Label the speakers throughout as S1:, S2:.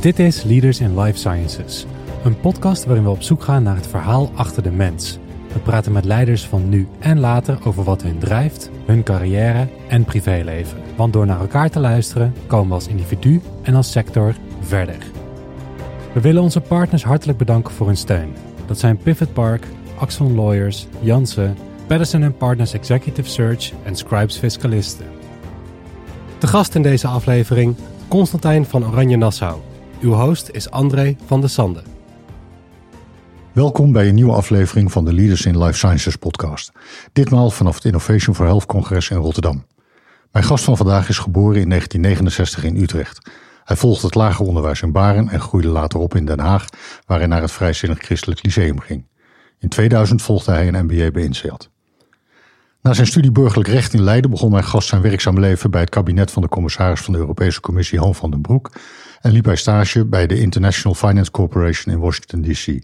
S1: Dit is Leaders in Life Sciences, een podcast waarin we op zoek gaan naar het verhaal achter de mens. We praten met leiders van nu en later over wat hun drijft, hun carrière en privéleven. Want door naar elkaar te luisteren komen we als individu en als sector verder. We willen onze partners hartelijk bedanken voor hun steun. Dat zijn Pivot Park, Axon Lawyers, Jansen, Patterson Partners Executive Search en Scribes Fiscalisten. De gast in deze aflevering, Constantijn van Oranje Nassau. Uw host is André van der Sande.
S2: Welkom bij een nieuwe aflevering van de Leaders in Life Sciences podcast. Ditmaal vanaf het Innovation for Health Congres in Rotterdam. Mijn gast van vandaag is geboren in 1969 in Utrecht. Hij volgde het lager onderwijs in Baren en groeide later op in Den Haag, waar hij naar het Vrijzinnig Christelijk Lyceum ging. In 2000 volgde hij een MBA bij INSEAD. Na zijn studie burgerlijk recht in Leiden begon mijn gast zijn werkzaam leven bij het kabinet van de commissaris van de Europese Commissie Han van den Broek en liep hij stage bij de International Finance Corporation in Washington DC.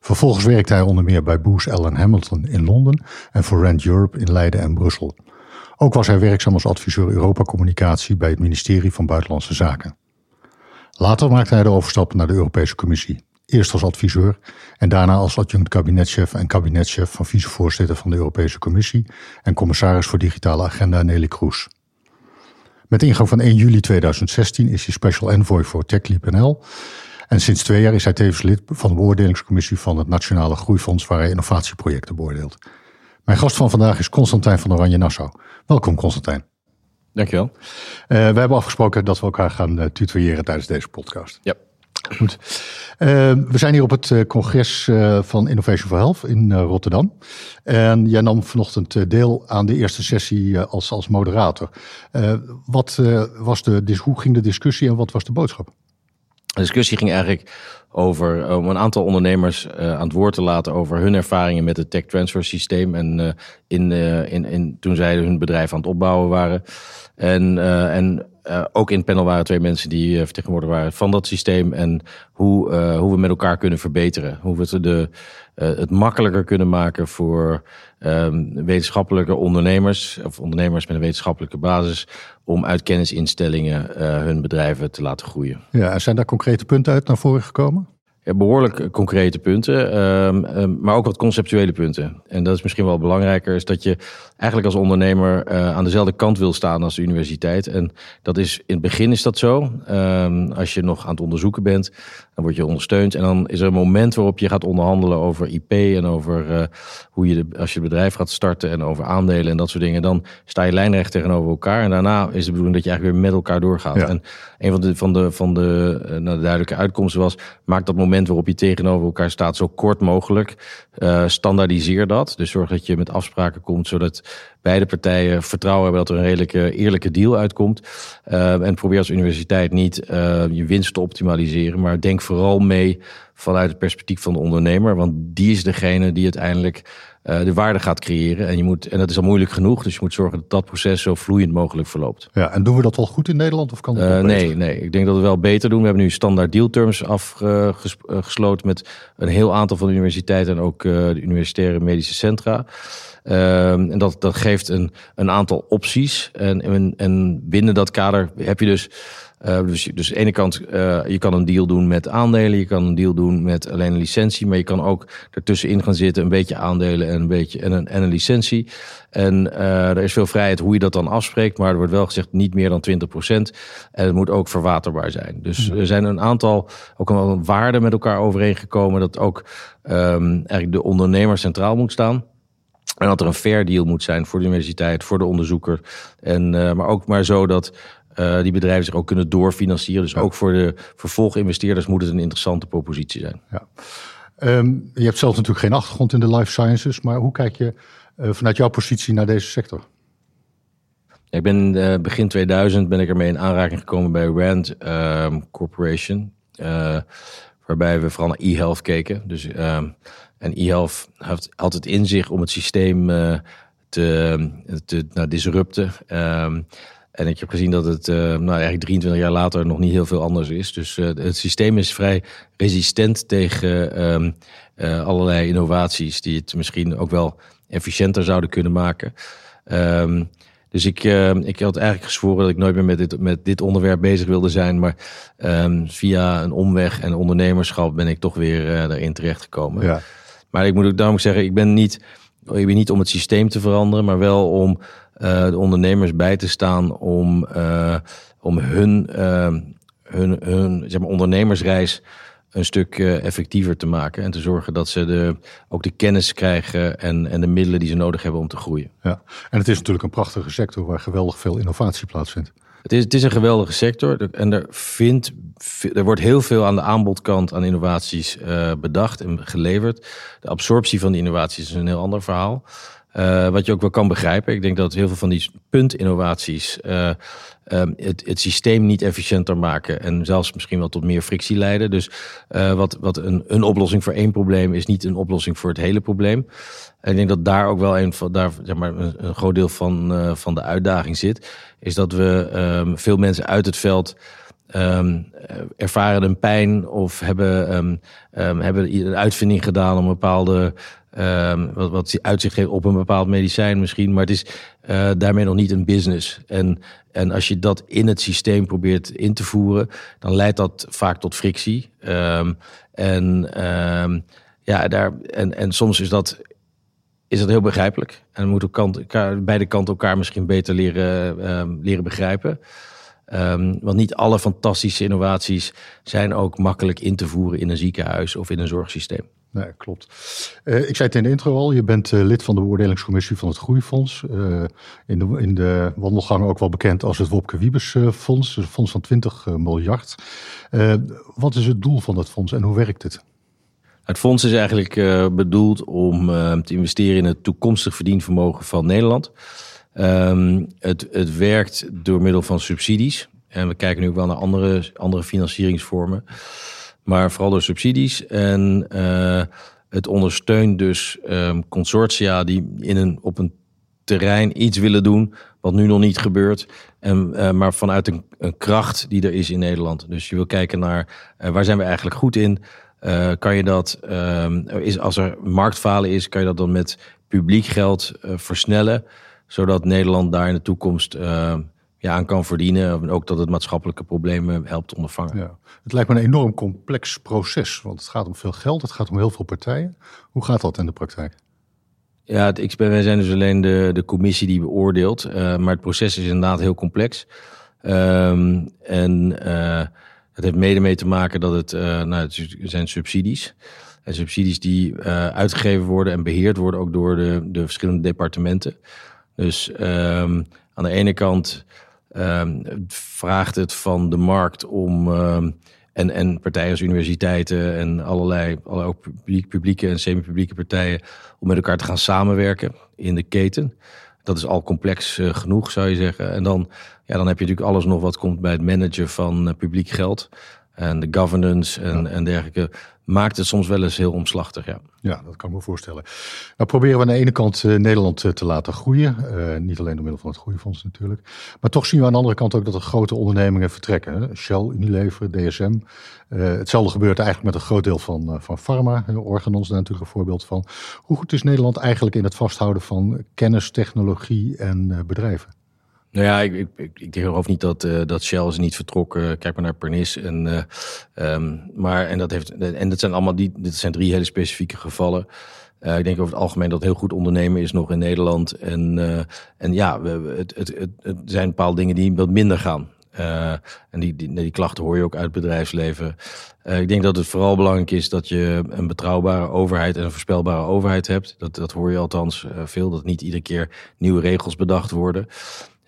S2: Vervolgens werkte hij onder meer bij Booz Allen Hamilton in Londen en voor Rand Europe in Leiden en Brussel. Ook was hij werkzaam als adviseur Europa-communicatie bij het ministerie van Buitenlandse Zaken. Later maakte hij de overstap naar de Europese Commissie. Eerst als adviseur en daarna als adjunct kabinetchef en kabinetchef van vicevoorzitter van de Europese Commissie en commissaris voor digitale agenda Nelly Kroes. Met ingang van 1 juli 2016 is hij special envoy voor TechLeap NL. En sinds twee jaar is hij tevens lid van de beoordelingscommissie van het Nationale Groeifonds waar hij innovatieprojecten beoordeelt. Mijn gast van vandaag is Constantijn van Oranje Nassau. Welkom Constantijn.
S3: Dankjewel. Uh,
S2: we hebben afgesproken dat we elkaar gaan uh, tutoyeren tijdens deze podcast.
S3: Ja.
S2: Uh, we zijn hier op het congres van Innovation for Health in Rotterdam. En jij nam vanochtend deel aan de eerste sessie als, als moderator. wat, was de, hoe ging de discussie en wat was de boodschap?
S3: De discussie ging eigenlijk over om een aantal ondernemers uh, aan het woord te laten over hun ervaringen met het tech transfer systeem. En in, in, in, toen zij hun bedrijf aan het opbouwen waren. En, en ook in het panel waren twee mensen die vertegenwoordigd waren van dat systeem. En hoe, hoe we met elkaar kunnen verbeteren. Hoe we het, de, het makkelijker kunnen maken voor um, wetenschappelijke ondernemers. Of ondernemers met een wetenschappelijke basis om uit kennisinstellingen hun bedrijven te laten groeien.
S2: Ja, zijn daar concrete punten uit naar voren gekomen?
S3: Ja, behoorlijk concrete punten, um, um, maar ook wat conceptuele punten. En dat is misschien wel belangrijker, is dat je eigenlijk als ondernemer uh, aan dezelfde kant wil staan als de universiteit. En dat is in het begin is dat zo. Um, als je nog aan het onderzoeken bent, dan word je ondersteund. En dan is er een moment waarop je gaat onderhandelen over IP en over uh, hoe je de, als je het bedrijf gaat starten en over aandelen en dat soort dingen. Dan sta je lijnrecht tegenover elkaar. En daarna is de bedoeling dat je eigenlijk weer met elkaar doorgaat. Ja. En een van de, van de, van de, uh, nou, de duidelijke uitkomsten was, maak dat moment waarop je tegenover elkaar staat zo kort mogelijk. Uh, standaardiseer dat. Dus zorg dat je met afspraken komt, zodat beide partijen vertrouwen hebben dat er een redelijke, eerlijke deal uitkomt. Uh, en probeer als universiteit niet uh, je winst te optimaliseren, maar denk vooral mee vanuit het perspectief van de ondernemer. Want die is degene die uiteindelijk uh, de waarde gaat creëren. En, je moet, en dat is al moeilijk genoeg, dus je moet zorgen dat dat proces zo vloeiend mogelijk verloopt.
S2: Ja, en doen we dat wel goed in Nederland of kan dat uh,
S3: Nee, nee, ik denk dat we wel beter doen. We hebben nu standaard dealterms afgesloten met een heel aantal van de universiteiten en ook uh, de universitaire medische centra. Uh, en dat, dat geeft een, een aantal opties. En, en, en binnen dat kader heb je dus uh, dus, dus aan de ene kant, uh, je kan een deal doen met aandelen, je kan een deal doen met alleen een licentie, maar je kan ook ertussenin gaan zitten, een beetje aandelen en een beetje en een, en een licentie. En uh, er is veel vrijheid hoe je dat dan afspreekt, maar er wordt wel gezegd niet meer dan 20%. En het moet ook verwaterbaar zijn. Dus er zijn een aantal, ook een waarden met elkaar overeengekomen, dat ook um, eigenlijk de ondernemer centraal moet staan. En dat er een fair deal moet zijn voor de universiteit, voor de onderzoeker. En, uh, maar ook maar zo dat uh, die bedrijven zich ook kunnen doorfinancieren. Dus ja. ook voor de vervolginvesteerders moet het een interessante propositie zijn.
S2: Ja. Um, je hebt zelf natuurlijk geen achtergrond in de life sciences, maar hoe kijk je uh, vanuit jouw positie naar deze sector?
S3: Ja, ik ben uh, begin 2000 ben ik ermee in aanraking gekomen bij Rand um, Corporation, waarbij we vooral naar e-health keken. Dus um, en e-health had, had het in zich om het systeem te, te nou, disrupten. En ik heb gezien dat het uh, nou, eigenlijk 23 jaar later nog niet heel veel anders is. Dus uh, het systeem is vrij resistent tegen um, uh, allerlei innovaties die het misschien ook wel efficiënter zouden kunnen maken. Um, Dus ik, ik had eigenlijk gezworen dat ik nooit meer met dit, met dit onderwerp bezig wilde zijn. Maar um, via een omweg en ondernemerschap ben ik toch weer daarin terechtgekomen. Ja. Maar ik moet ook daarom zeggen, ik ben niet, ik ben niet om het systeem te veranderen, maar wel om de ondernemers bij te staan om, om hun, ehm, hun, hun zeg maar, ondernemersreis een stuk effectiever te maken. En te zorgen dat ze de, ook de kennis krijgen en, en de middelen die ze nodig hebben om te groeien.
S2: Ja, en het is natuurlijk een prachtige sector waar geweldig veel innovatie plaatsvindt.
S3: Het is, het is een geweldige sector en er, vindt, er wordt heel veel aan de aanbodkant aan innovaties uh, bedacht en geleverd. De absorptie van die innovaties is een heel ander verhaal. Uh, wat je ook wel kan begrijpen. Ik denk dat heel veel van die puntinnovaties uh, um, het, het systeem niet efficiënter maken en zelfs misschien wel tot meer frictie leiden. Dus uh, wat, wat een, een oplossing voor één probleem is niet een oplossing voor het hele probleem. En ik denk dat daar ook wel een, daar, zeg maar, een, groot deel van, van de uitdaging zit. Is dat we um, veel mensen uit het veld um, ervaren een pijn of hebben, hebben een uitvinding gedaan om bepaalde Um, wat, wat uitzicht geeft op een bepaald medicijn misschien. Maar het is uh, daarmee nog niet een business. En, en als je dat in het systeem probeert in te voeren, dan leidt dat vaak tot frictie. Um, en, um, ja, daar, en, en soms is dat, is dat heel begrijpelijk. En moeten kant, beide kanten elkaar misschien beter leren, leren begrijpen. Want niet alle fantastische innovaties zijn ook makkelijk in te voeren in een ziekenhuis of in een zorgsysteem.
S2: Nee, klopt. Uh, ik zei het in de intro al, je bent uh, lid van de beoordelingscommissie van het Groeifonds. Uh, in, de, in de wandelgangen ook wel bekend als het Wopke Wiebes Fonds, een fonds van 20 miljard. wat is het doel van dat fonds en hoe werkt het?
S3: Het fonds is eigenlijk bedoeld om te investeren in het toekomstig verdienvermogen van Nederland. Um, het, het werkt door middel van subsidies. En we kijken nu ook wel naar andere, andere financieringsvormen maar vooral door subsidies. En uh, het ondersteunt dus um, consortia die in een, op een terrein iets willen doen wat nu nog niet gebeurt. En, uh, maar vanuit een, een, kracht die er is in Nederland. Dus je wil kijken naar uh, waar zijn we eigenlijk goed in. Kan je dat, um, is, als er marktfalen is, kan je dat dan met publiek geld versnellen. Zodat Nederland daar in de toekomst ja, aan kan verdienen. En ook dat het maatschappelijke problemen helpt ondervangen. Ja.
S2: Het lijkt me een enorm complex proces, want het gaat om veel geld, het gaat om heel veel partijen. Hoe gaat dat in de praktijk?
S3: Ja, het, wij zijn dus alleen de, de commissie die beoordeelt, uh, maar het proces is inderdaad heel complex. Um, en uh, het heeft mede mee te maken dat het, uh, nou, het zijn subsidies. En subsidies die uitgegeven worden en beheerd worden ook door de, de verschillende departementen. Dus um, aan de ene kant um, vraagt het van de markt om. Um, en, en partijen als universiteiten en allerlei, allerlei ook publiek, publieke en semi-publieke partijen om met elkaar te gaan samenwerken in de keten. Dat is al complex uh, genoeg, zou je zeggen. En dan, ja, dan heb je natuurlijk alles nog wat komt bij het managen van uh, publiek geld. En de governance en, en dergelijke maakt het soms wel eens heel omslachtig. Ja,
S2: ja dat kan ik me voorstellen. Nou proberen we aan de ene kant uh, Nederland uh, te laten groeien. Uh, niet alleen door middel van het Groeifonds natuurlijk. Maar toch zien we aan de andere kant ook dat er grote ondernemingen vertrekken. Shell, Unilever, DSM. hetzelfde gebeurt eigenlijk met een groot deel van, van pharma. Organon is daar natuurlijk een voorbeeld van. Hoe goed is Nederland eigenlijk in het vasthouden van kennis, technologie en bedrijven?
S3: Nou ja, ik, ik, ik geloof niet dat, uh, dat Shell is niet vertrokken. Kijk maar naar Pernis. En, uh, um, maar, en, dat heeft, en dat zijn allemaal die, dit zijn drie hele specifieke gevallen. Uh, ik denk over het algemeen dat heel goed ondernemen is nog in Nederland. En, en ja, we, het, het, het, het zijn bepaalde dingen die wat minder gaan. en die, die, die, klachten hoor je ook uit het bedrijfsleven. ik denk dat het vooral belangrijk is dat je een betrouwbare overheid en een voorspelbare overheid hebt. Dat, dat hoor je althans veel, dat niet iedere keer nieuwe regels bedacht worden.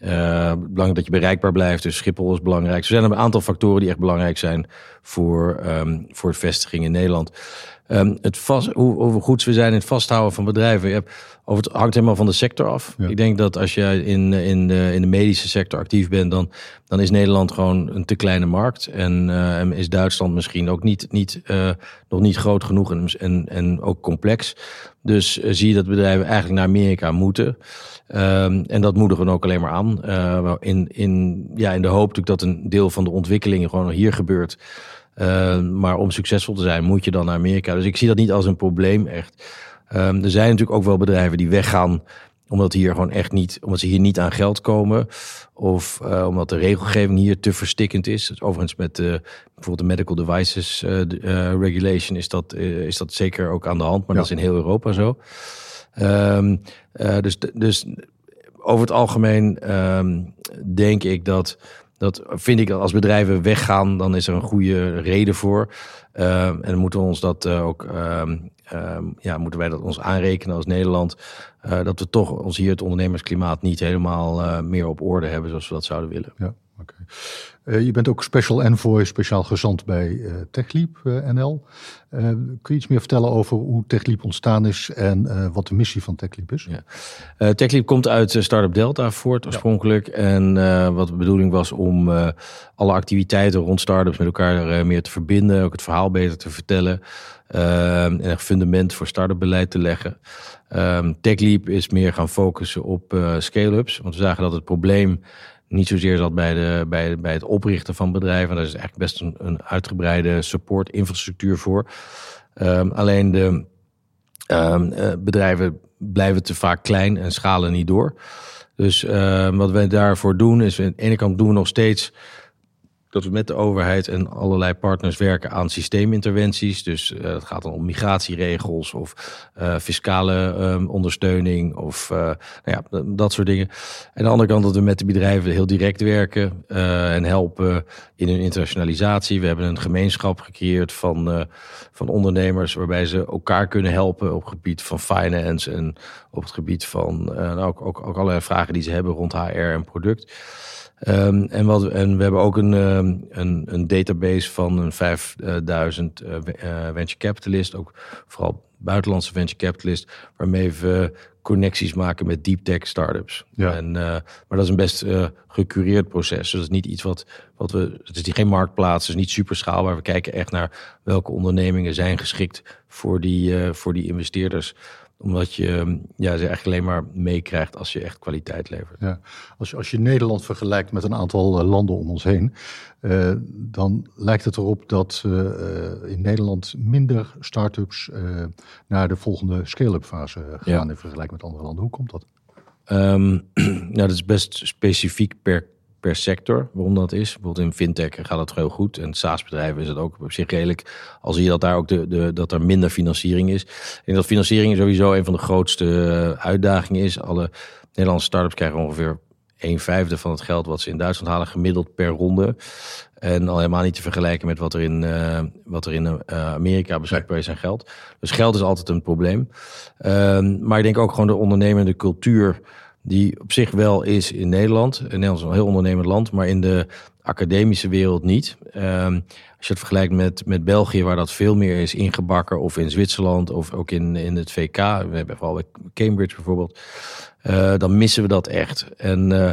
S3: Uh, belangrijk dat je bereikbaar blijft. Dus Schiphol is belangrijk. Er zijn een aantal factoren die echt belangrijk zijn voor, um, voor vestiging in Nederland. Um, het vast, hoe, hoe goed we zijn in het vasthouden van bedrijven. Je hebt, het hangt helemaal van de sector af. Ik denk dat als je in, in, de, in de medische sector actief bent, dan, dan is Nederland gewoon een te kleine markt. En, uh, en is Duitsland misschien ook niet, niet, uh, nog niet groot genoeg en, en, en ook complex. Dus uh, zie je dat bedrijven eigenlijk naar Amerika moeten. Um, en dat moedigen we ook alleen maar aan. In, in, ja, in de hoop natuurlijk dat een deel van de ontwikkelingen gewoon hier gebeurt. Uh, maar om succesvol te zijn moet je dan naar Amerika. Dus ik zie dat niet als een probleem echt. Um, er zijn natuurlijk ook wel bedrijven die weggaan omdat hier gewoon echt niet, omdat ze hier niet aan geld komen. Of uh, omdat de regelgeving hier te verstikkend is. Dus overigens met uh, bijvoorbeeld de medical devices uh, regulation is dat, is dat zeker ook aan de hand. Maar dat is in heel Europa zo. Um, dus, dus over het algemeen um, denk ik dat dat vind ik als bedrijven weggaan, dan is er een goede reden voor. Uh, en moeten we ons dat uh, ook, uh, ja, moeten wij dat ons aanrekenen als Nederland. Uh, dat we toch ons hier het ondernemersklimaat niet helemaal uh, meer op orde hebben zoals we dat zouden willen.
S2: Ja, Okay. je bent ook special envoy, speciaal gezant bij TechLeap NL. kun je iets meer vertellen over hoe TechLeap ontstaan is en wat de missie van TechLeap is?
S3: Ja. TechLeap komt uit Startup Delta voort oorspronkelijk. Ja. En wat de bedoeling was om alle activiteiten rond startups met elkaar meer te verbinden. Ook het verhaal beter te vertellen. en een fundament voor start-up beleid te leggen. Um, TechLeap is meer gaan focussen op uh, scale-ups. Want we zagen dat het probleem niet zozeer zat bij, de, bij, bij het oprichten van bedrijven. Daar is eigenlijk best een, een uitgebreide support infrastructuur voor. Um, alleen de um, uh, bedrijven blijven te vaak klein en schalen niet door. Dus wat wij daarvoor doen is, aan de ene kant doen we nog steeds dat we met de overheid en allerlei partners werken aan systeeminterventies. Dus uh, het gaat dan om migratieregels of uh, fiscale um, ondersteuning of uh, nou ja, dat soort dingen. En aan de andere kant dat we met de bedrijven heel direct werken en helpen in hun internationalisatie. We hebben een gemeenschap gecreëerd van, van ondernemers waarbij ze elkaar kunnen helpen op het gebied van finance en op het gebied van nou, ook, ook, ook allerlei vragen die ze hebben rond HR en product. Um, en, wat, en we hebben ook een, um, een, een, database van een 5000 uh, uh, venture capitalist, ook vooral buitenlandse venture capitalist, waarmee we connecties maken met deep tech startups. Ja. En, uh, maar dat is een best uh, gecureerd proces. Dus dat is niet iets wat, wat we. Het is geen marktplaats, het is niet super schaalbaar. We kijken echt naar welke ondernemingen zijn geschikt voor die, uh, voor die investeerders omdat je ja, ze eigenlijk alleen maar meekrijgt als je echt kwaliteit levert.
S2: Ja. Als, je, als je Nederland vergelijkt met een aantal uh, landen om ons heen, uh, dan lijkt het erop dat uh, in Nederland minder start-ups naar de volgende scale-up fase gaan ja. in vergelijking met andere landen. Hoe komt dat?
S3: Um, nou, dat is best specifiek per per sector waarom dat is. Bijvoorbeeld in fintech gaat het heel goed. En SaaS-bedrijven is het ook op zich redelijk. Al zie je dat daar ook de, de, dat er minder financiering is. En dat financiering sowieso een van de grootste eh, uitdagingen is. Alle Nederlandse startups krijgen ongeveer een vijfde van het geld wat ze in Duitsland halen, gemiddeld per ronde. En al helemaal niet te vergelijken met wat er in, uh, wat er in uh, Amerika beschikbaar is aan geld. Dus geld is altijd een probleem. Uh, maar ik denk ook gewoon de ondernemende cultuur die op zich wel is in Nederland. Nederland is een heel ondernemend land, maar in de academische wereld niet. Um, als je het vergelijkt met, met België, waar dat veel meer is ingebakken, of in Zwitserland, of ook in, in het VK, we hebben vooral bij Cambridge bijvoorbeeld, uh, dan missen we dat echt. En uh,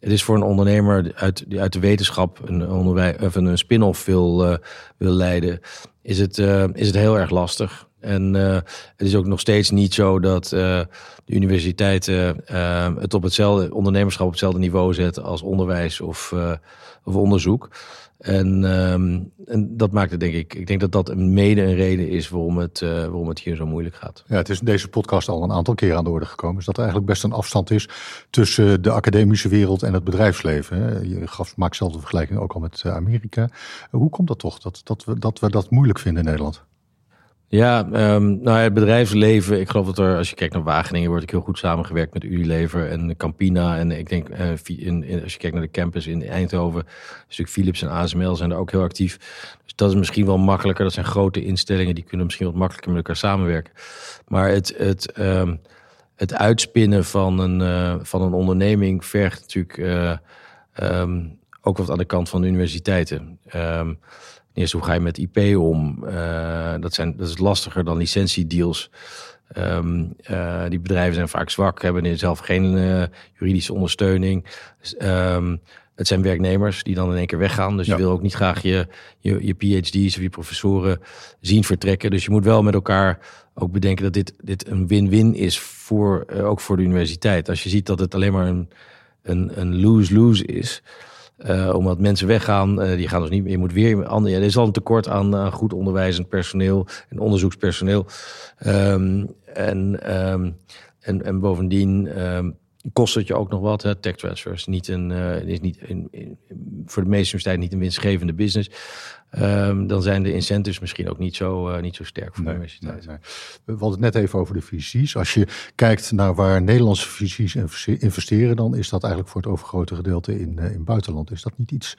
S3: het is voor een ondernemer uit, die uit de wetenschap een, een spin-off wil, uh, wil leiden, is het, is het heel erg lastig. En uh, het is ook nog steeds niet zo dat uh, de universiteiten uh, het op hetzelfde ondernemerschap op hetzelfde niveau zetten als onderwijs of, of onderzoek. En, um, en dat maakt het denk ik. Ik denk dat dat mede een reden is waarom het, waarom het hier zo moeilijk gaat.
S2: Ja, het is in deze podcast al een aantal keer aan de orde gekomen. Is dat er eigenlijk best een afstand is tussen de academische wereld en het bedrijfsleven. Je gaf, maakt zelf de vergelijking ook al met Amerika. Hoe komt dat toch dat, dat, we, dat we dat moeilijk vinden in Nederland?
S3: Ja, um, nou het bedrijfsleven. Ik geloof dat er, als je kijkt naar Wageningen, wordt ik heel goed samengewerkt met Unilever en Campina. En ik denk, uh, in, als je kijkt naar de campus in Eindhoven, stuk Philips en ASML zijn er ook heel actief. Dus dat is misschien wel makkelijker. Dat zijn grote instellingen, die kunnen misschien wat makkelijker met elkaar samenwerken. Maar het, het, um, het uitspinnen van een, uh, van een onderneming vergt natuurlijk uh, um, ook wat aan de kant van de universiteiten. Eerst hoe ga je met IP om? Uh, dat, zijn, dat is lastiger dan licentiedeals. Um, uh, die bedrijven zijn vaak zwak, hebben zelf geen uh, juridische ondersteuning. Dus, um, het zijn werknemers die dan in één keer weggaan. Dus ja. je wil ook niet graag je, je, je PhD's of je professoren zien vertrekken. Dus je moet wel met elkaar ook bedenken dat dit, dit een win-win is voor, ook voor de universiteit. Als je ziet dat het alleen maar een, een lose-lose is uh, omdat mensen weggaan, uh, die gaan dus niet meer. Je moet weer ander, ja, er is al een tekort aan uh, goed onderwijzend personeel en onderzoekspersoneel. En, um, en, en bovendien ehm, kost het je ook nog wat. Hè? Tech transfers niet een, uh, is niet in, in, voor de meeste universiteiten niet een winstgevende business. Um, dan zijn de incentives misschien ook niet zo, uh, niet zo sterk voor nee, de universiteit. Nee,
S2: nee. We hadden het net even over de visies. Als je kijkt naar waar Nederlandse visies investeren, dan is dat eigenlijk voor het overgrote gedeelte in, uh, in buitenland. Is dat niet iets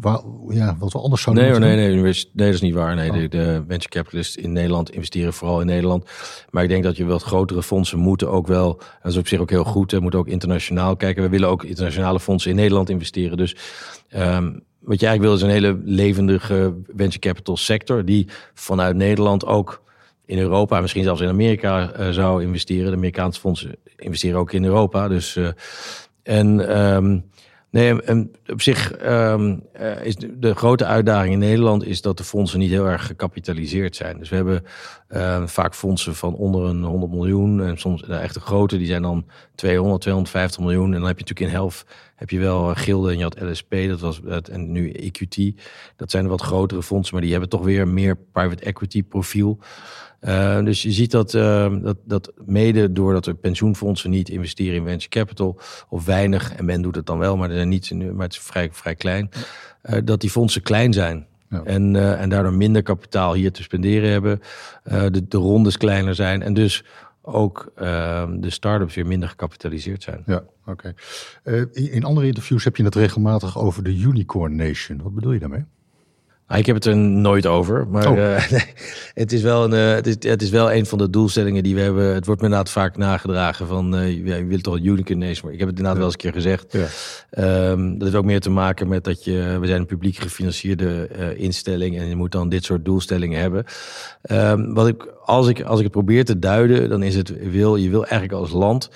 S2: Waar, ja, wat we anders zouden
S3: nee,
S2: moeten
S3: nee, nee, nee, nee, dat is niet waar. Nee, oh. de, de, venture capitalists in Nederland investeren vooral in Nederland. Maar ik denk dat je wat grotere fondsen moeten ook wel, dat is op zich ook heel goed, hè, moeten ook internationaal kijken. We willen ook internationale fondsen in Nederland investeren. Dus um, wat je eigenlijk wil is een hele levendige venture capital sector die vanuit Nederland ook in Europa, misschien zelfs in Amerika uh, zou investeren. De Amerikaanse fondsen investeren ook in Europa. Dus uh, en um, Nee, en op zich um, uh, is de, de, grote uitdaging in Nederland is dat de fondsen niet heel erg gecapitaliseerd zijn. Dus we hebben uh, vaak fondsen van onder een 100 miljoen en soms de echte grote die zijn dan 200, 250 miljoen. En dan heb je natuurlijk in helft heb je wel eh, Gilde en je had LSP, dat was het en nu EQT. Dat zijn wat grotere fondsen, maar die hebben toch weer meer private equity profiel. Uh, dus je ziet dat, uh, dat, dat mede doordat de pensioenfondsen niet investeren in venture capital, of weinig, en men doet het dan wel, maar, er zijn niet, maar het is vrij, vrij klein, uh, dat die fondsen klein zijn. Ja. En, en daardoor minder kapitaal hier te spenderen hebben, de, de rondes kleiner zijn en dus ook ehm, de start-ups weer minder gecapitaliseerd zijn.
S2: Ja, oké. Okay. in andere interviews heb je het regelmatig over de Unicorn Nation. Wat bedoel je daarmee?
S3: Nou, ik heb het er nooit over, maar oh. uh, het, is wel een, uh, het, is, het is wel een van de doelstellingen die we hebben. Het wordt me inderdaad vaak nagedragen van, uh, ja, je wilt toch een maar ik heb het inderdaad ja. wel eens een keer gezegd. Ja. Um, dat heeft ook meer te maken met dat je, we zijn een publiek gefinancierde instelling en je moet dan dit soort doelstellingen hebben. Um, wat ik, als ik, als ik het probeer te duiden, dan is het, wil, je wil eigenlijk als land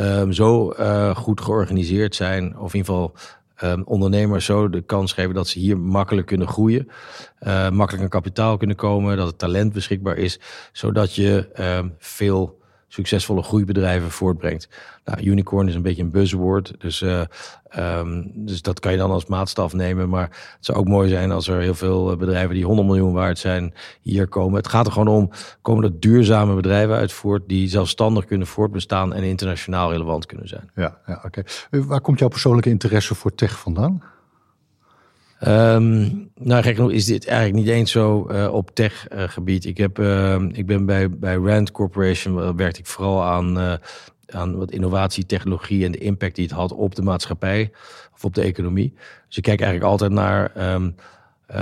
S3: um, zo goed georganiseerd zijn, of in ieder geval um, ondernemers zo de kans geven dat ze hier makkelijk kunnen groeien. Uh, makkelijk aan kapitaal kunnen komen, dat het talent beschikbaar is, zodat je um, veel succesvolle groeibedrijven voortbrengt. Nou, unicorn is een beetje een buzzword, dus, uh, um, dus dat kan je dan als maatstaf nemen. Maar het zou ook mooi zijn als er heel veel bedrijven die 100 miljoen waard zijn hier komen. Het gaat er gewoon om, komen er duurzame bedrijven uit voort die zelfstandig kunnen voortbestaan en internationaal relevant kunnen zijn.
S2: Ja, ja oké. Okay. Waar komt jouw persoonlijke interesse voor tech vandaan?
S3: Um, nou, gek is dit eigenlijk niet eens zo uh, op tech-gebied. Uh, ik, heb, uh, ik ben bij, bij Rand Corporation, werkte ik vooral aan, uh, aan wat innovatie, technologie en de impact die het had op de maatschappij of op de economie. Dus ik kijk eigenlijk altijd naar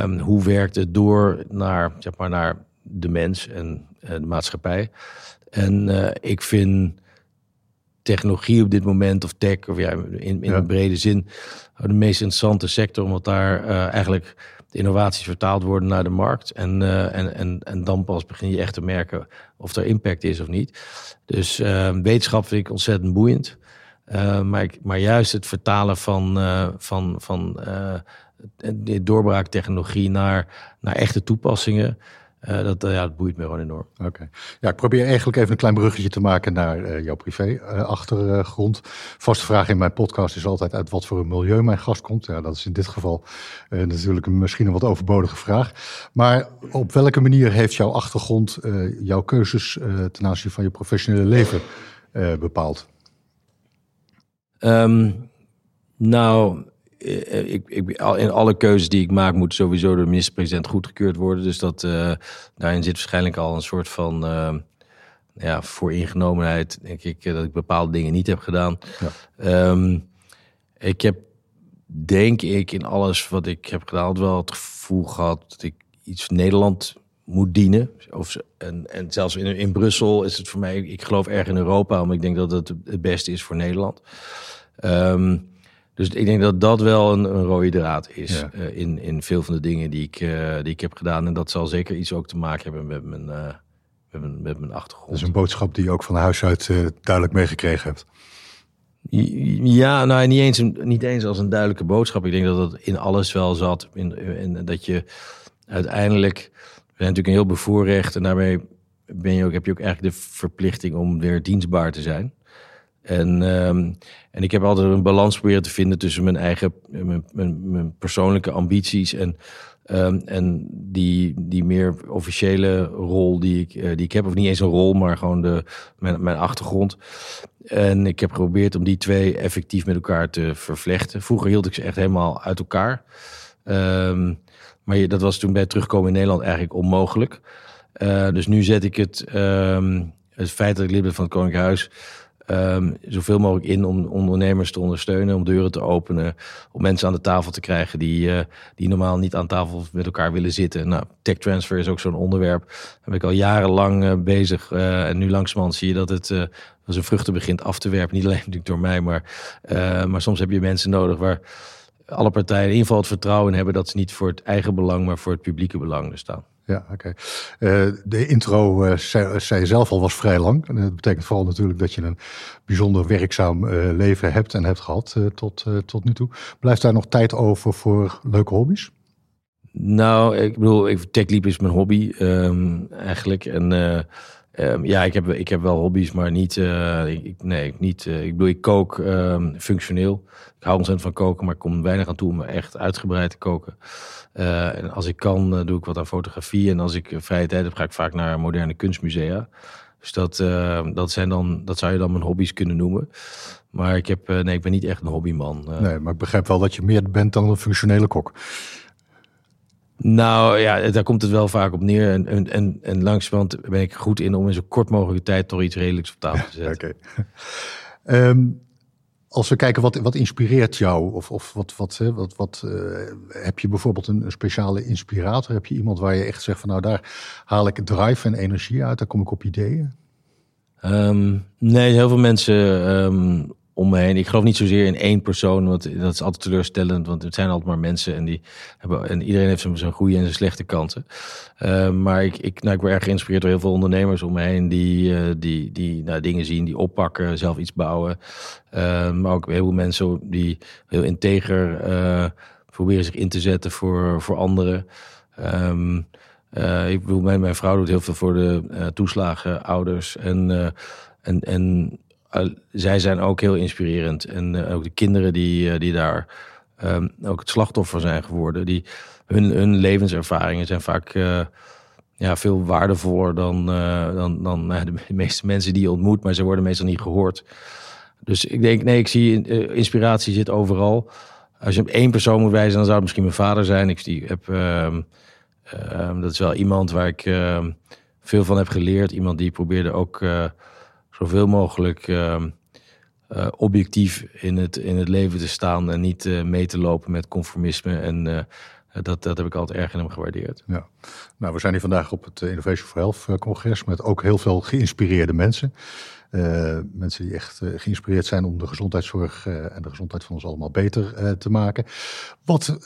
S3: um, hoe werkt het door naar, zeg maar, naar de mens en de maatschappij. En ik vind technologie op dit moment, of tech, of ja, in, in ja. een brede zin, de meest interessante sector, omdat daar uh, eigenlijk de innovaties vertaald worden naar de markt. En, uh, en, en, en dan pas begin je echt te merken of er impact is of niet. Dus uh, wetenschap vind ik ontzettend boeiend. maar, ik, maar juist het vertalen van, van, van de doorbraaktechnologie naar, naar echte toepassingen. Uh, dat, uh, ja, dat boeit me gewoon enorm.
S2: Oké. Okay. Ja, ik probeer eigenlijk even een klein bruggetje te maken naar uh, jouw privé-achtergrond. Vaste vraag in mijn podcast is altijd uit wat voor een milieu mijn gast komt. Ja, dat is in dit geval natuurlijk misschien een wat overbodige vraag. Maar op welke manier heeft jouw achtergrond jouw keuzes ten aanzien van je professionele leven bepaald?
S3: Um, nou, eh, ik, ik, in alle keuzes die ik maak, moet sowieso door de minister-president goedgekeurd worden. Dus dat, uh, daarin zit waarschijnlijk al een soort van uh, ja, vooringenomenheid, denk ik, dat ik bepaalde dingen niet heb gedaan. Ja. Um, ik heb, denk ik, in alles wat ik heb gedaan, wel het gevoel gehad dat ik iets Nederland moet dienen. Of, en, en zelfs in, in Brussel is het voor mij, ik geloof erg in Europa, omdat ik denk dat het het beste is voor Nederland. Um, dus ik denk dat dat wel een, een rode draad is ja. uh, in, in veel van de dingen die ik, uh, die ik heb gedaan. En dat zal zeker iets ook te maken hebben met mijn, uh, met mijn, met mijn achtergrond.
S2: Dat is een boodschap die je ook van huis uit duidelijk meegekregen hebt.
S3: Ja, nou niet eens, niet eens als een duidelijke boodschap. Ik denk dat het in alles wel zat. In, in, dat je uiteindelijk, we zijn natuurlijk een heel bevoorrecht. En daarmee ben je ook, heb je ook eigenlijk de verplichting om weer dienstbaar te zijn. En, ehm, en ik heb altijd een balans proberen te vinden tussen mijn eigen, mijn, mijn, persoonlijke ambities en, ehm, en die, die meer officiële rol die ik, die ik heb. Of niet eens een rol, maar gewoon de, mijn, mijn achtergrond. En ik heb geprobeerd om die twee effectief met elkaar te vervlechten. Vroeger hield ik ze echt helemaal uit elkaar. Ehm, maar dat was toen bij terugkomen in Nederland eigenlijk onmogelijk. Uh, dus nu zet ik het, het feit dat ik lid ben van het Koninklijk Huis... Um, zoveel mogelijk in om ondernemers te ondersteunen, om deuren te openen, om mensen aan de tafel te krijgen die, uh, die normaal niet aan tafel met elkaar willen zitten. Nou, tech transfer is ook zo'n onderwerp. Daar ben ik al jarenlang uh, bezig. Uh, en nu langzamerhand zie je dat het zijn vruchten begint af te werpen. Niet alleen natuurlijk door mij, maar, maar soms heb je mensen nodig waar alle partijen in ieder geval het vertrouwen hebben dat ze niet voor het eigen belang, maar voor het publieke belang staan.
S2: Ja, oké. Okay. Uh, de intro, uh, zei, zei, zelf al, was vrij lang. En dat betekent vooral natuurlijk dat je een bijzonder werkzaam uh, leven hebt en hebt gehad tot, tot nu toe. Blijft daar nog tijd over voor leuke hobby's?
S3: Nou, ik bedoel, TechLeap is mijn hobby um, eigenlijk. En um, ja, ik heb, ik heb wel hobby's, maar niet, ik, nee, niet, ik bedoel, ik kook um, functioneel. Ik hou ontzettend van koken, maar ik kom weinig aan toe om echt uitgebreid te koken. Uh, en als ik kan, doe ik wat aan fotografie. En als ik vrije tijd heb, ga ik vaak naar moderne kunstmusea. Dus dat, uh, dat, zijn dan, dat zou je dan mijn hobby's kunnen noemen. Maar ik, heb, nee, ik ben niet echt een hobbyman.
S2: nee, maar ik begrijp wel dat je meer bent dan een functionele kok.
S3: Nou ja, daar komt het wel vaak op neer. En, en, en, en langzamerhand ben ik goed in om in zo kort mogelijke tijd toch iets redelijks op tafel te zetten.
S2: Okay. um, als we kijken wat, wat inspireert jou, of, of wat, wat, wat, wat uh, heb je bijvoorbeeld een, een, speciale inspirator? Heb je iemand waar je echt zegt van nou daar haal ik drive en energie uit, daar kom ik op ideeën?
S3: Um, nee, heel veel mensen um, om me heen. Ik geloof niet zozeer in één persoon, want dat is altijd teleurstellend, want het zijn altijd maar mensen en, die hebben, en iedereen heeft zijn goede en zijn slechte kanten. Uh, maar ik, ik, nou, ik word erg geïnspireerd door heel veel ondernemers om me heen die, uh, die, die nou, dingen zien, die oppakken, zelf iets bouwen. Uh, maar ook heel veel mensen die heel integer proberen zich in te zetten voor, voor anderen. Um, ik bedoel, mijn, mijn vrouw doet heel veel voor de toeslagen, ouders en, en, en zij zijn ook heel inspirerend. En uh, ook de kinderen die, uh, die daar um, ook het slachtoffer zijn geworden. Die, hun, hun levenservaringen zijn vaak ja, veel waardevoller dan, dan, dan de meeste mensen die je ontmoet. Maar ze worden meestal niet gehoord. Dus ik denk, nee, ik zie inspiratie zit overal. Als je op één persoon moet wijzen, dan zou het misschien mijn vader zijn. Ik heb, um, dat is wel iemand waar ik veel van heb geleerd. Iemand die probeerde ook zoveel mogelijk uh, uh, objectief in het, in het leven te staan en niet uh, mee te lopen met conformisme. En uh, dat, dat heb ik altijd erg in hem gewaardeerd.
S2: Ja. Nou, we zijn hier vandaag op het Innovation for Health congres met ook heel veel geïnspireerde mensen. Uh, mensen die echt geïnspireerd zijn om de gezondheidszorg en de gezondheid van ons allemaal beter te maken. Wat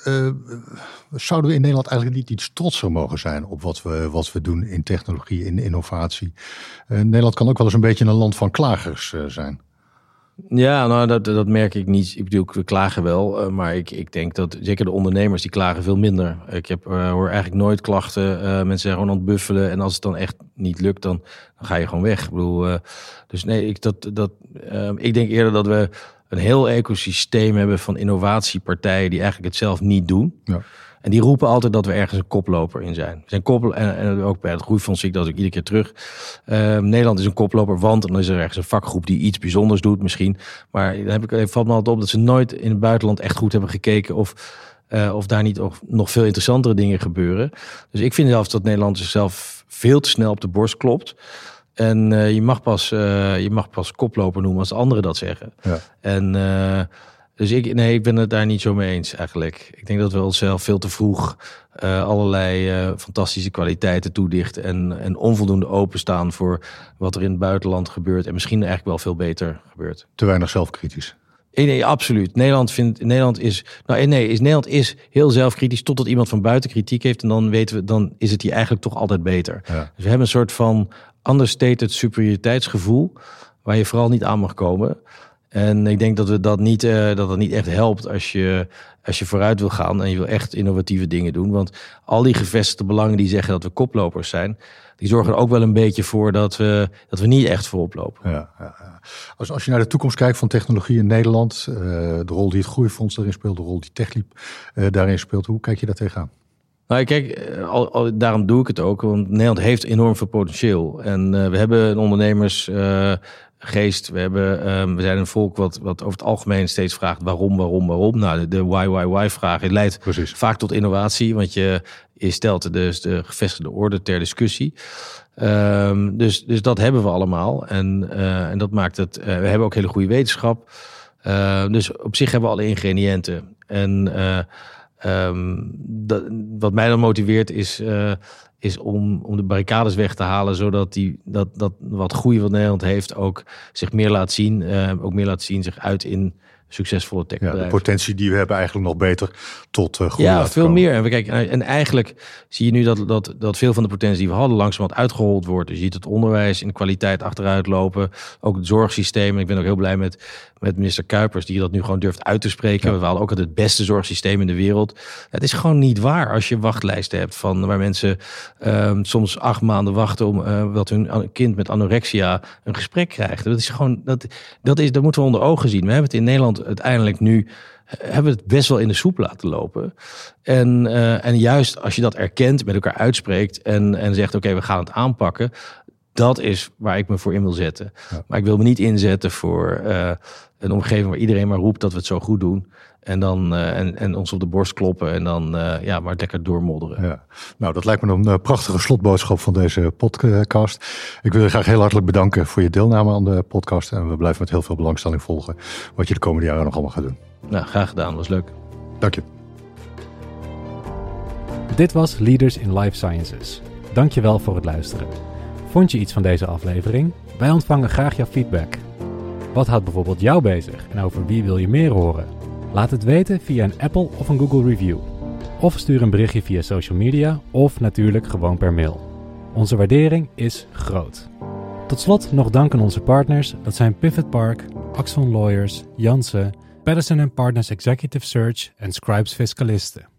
S2: zouden we in Nederland eigenlijk niet iets trotser mogen zijn op wat we, wat we doen in technologie, in innovatie? Nederland kan ook wel eens een beetje een land van klagers zijn.
S3: Ja, nou, dat, dat merk ik niet. Ik bedoel, we klagen wel, uh, maar ik, ik denk dat zeker de ondernemers die klagen veel minder. Ik heb, uh, hoor eigenlijk nooit klachten. Uh, mensen zijn gewoon aan het buffelen en als het dan echt niet lukt, dan, dan ga je gewoon weg. Ik bedoel, dus nee, ik, dat, dat, ik denk eerder dat we een heel ecosysteem hebben van innovatiepartijen die eigenlijk het zelf niet doen. Ja. En die roepen altijd dat we ergens een koploper in zijn. We zijn koppel, en, en ook bij het groeifonds zie ik dat ook iedere keer terug. Uh, Nederland is een koploper, want dan is er ergens een vakgroep die iets bijzonders doet misschien. Maar dan heb ik, valt me altijd op dat ze nooit in het buitenland echt goed hebben gekeken of, uh, of daar niet nog, nog veel interessantere dingen gebeuren. Dus ik vind zelfs dat Nederland zichzelf veel te snel op de borst klopt. En uh, je, mag pas, uh, je mag pas koploper noemen als anderen dat zeggen. Ja. En dus ik, nee, ik ben het daar niet zo mee eens eigenlijk. Ik denk dat we onszelf veel te vroeg uh, allerlei uh, fantastische kwaliteiten toedichten en, en onvoldoende openstaan voor wat er in het buitenland gebeurt en misschien eigenlijk wel veel beter gebeurt.
S2: Te weinig zelfkritisch.
S3: Nee, nee, absoluut. Nederland vindt, Nederland is, nou nee, is, Nederland is heel zelfkritisch totdat iemand van buiten kritiek heeft en dan weten we, dan is het hier eigenlijk toch altijd beter. Ja. Dus we hebben een soort van understated superioriteitsgevoel waar je vooral niet aan mag komen. En ik denk dat we dat niet, uh, dat het niet echt helpt als je, als je vooruit wil gaan en je wil echt innovatieve dingen doen. Want al die gevestigde belangen die zeggen dat we koplopers zijn, die zorgen er ook wel een beetje voor dat we, dat we niet echt voorop lopen.
S2: Ja, ja, ja. Als, als je naar de toekomst kijkt van technologie in Nederland, uh, de rol die het Groeifonds daarin speelt, de rol die TechLeap uh, daarin speelt, hoe kijk je daar tegenaan?
S3: Nou, kijk, al, al, daarom doe ik het ook. Want Nederland heeft enorm veel potentieel. En uh, we hebben een ondernemersgeest. we, hebben, um, we zijn een volk wat, wat over het algemeen steeds vraagt waarom, waarom, waarom. Nou, de, de why, why, why vraag leidt Precies. vaak tot innovatie. Want je, je stelt dus de gevestigde orde ter discussie. Um, dus, dus dat hebben we allemaal. En, uh, en dat maakt het. Uh, we hebben ook hele goede wetenschap. Uh, dus op zich hebben we alle ingrediënten. En Um, dat, wat mij dan motiveert is, is om, om de barricades weg te halen, zodat die, dat, dat wat groei wat Nederland heeft ook zich meer laat zien. Uh, ook meer laat zien zich uit in succesvolle techbedrijven.
S2: Ja, de potentie die we hebben eigenlijk nog beter tot uh, groei
S3: Ja, veel meer. En, we kijken, en eigenlijk zie je nu dat, dat, dat veel van de potentie die we hadden langzamerhand uitgehold wordt. Dus je ziet het onderwijs in de kwaliteit achteruit lopen. Ook het zorgsysteem. Ik ben ook heel blij met, met minister Kuipers die dat nu gewoon durft uit te spreken. We halen ook het beste zorgsysteem in de wereld. Het is gewoon niet waar als je wachtlijsten hebt van waar mensen um, soms acht maanden wachten om uh, wat hun kind met anorexia een gesprek krijgt. Dat is gewoon, dat, dat, is, dat moeten we onder ogen zien. We hebben het in Nederland uiteindelijk nu hebben we het best wel in de soep laten lopen. En, uh, en juist als je dat erkent, met elkaar uitspreekt en, en zegt: oké, we gaan het aanpakken. Dat is waar ik me voor in wil zetten. Ja. Maar ik wil me niet inzetten voor uh, een omgeving waar iedereen maar roept dat we het zo goed doen. En, dan, uh, en, en ons op de borst kloppen en dan uh, ja, maar lekker doormodderen.
S2: Ja. Nou, dat lijkt me een prachtige slotboodschap van deze podcast. Ik wil je graag heel hartelijk bedanken voor je deelname aan de podcast. En we blijven met heel veel belangstelling volgen wat je de komende jaren nog allemaal gaat doen.
S3: Nou, graag gedaan. Was leuk.
S2: Dank je.
S1: Dit was Leaders in Life Sciences. Dank je wel voor het luisteren. Vond je iets van deze aflevering? Wij ontvangen graag jouw feedback. Wat houdt bijvoorbeeld jou bezig en over wie wil je meer horen? Laat het weten via een Apple of een Google review. Of stuur een berichtje via social media of natuurlijk gewoon per mail. Onze waardering is groot. Tot slot nog dank aan onze partners. Dat zijn Pivot Park, Axon Lawyers, Jansen, Patterson Partners Executive Search en Scribes Fiscalisten.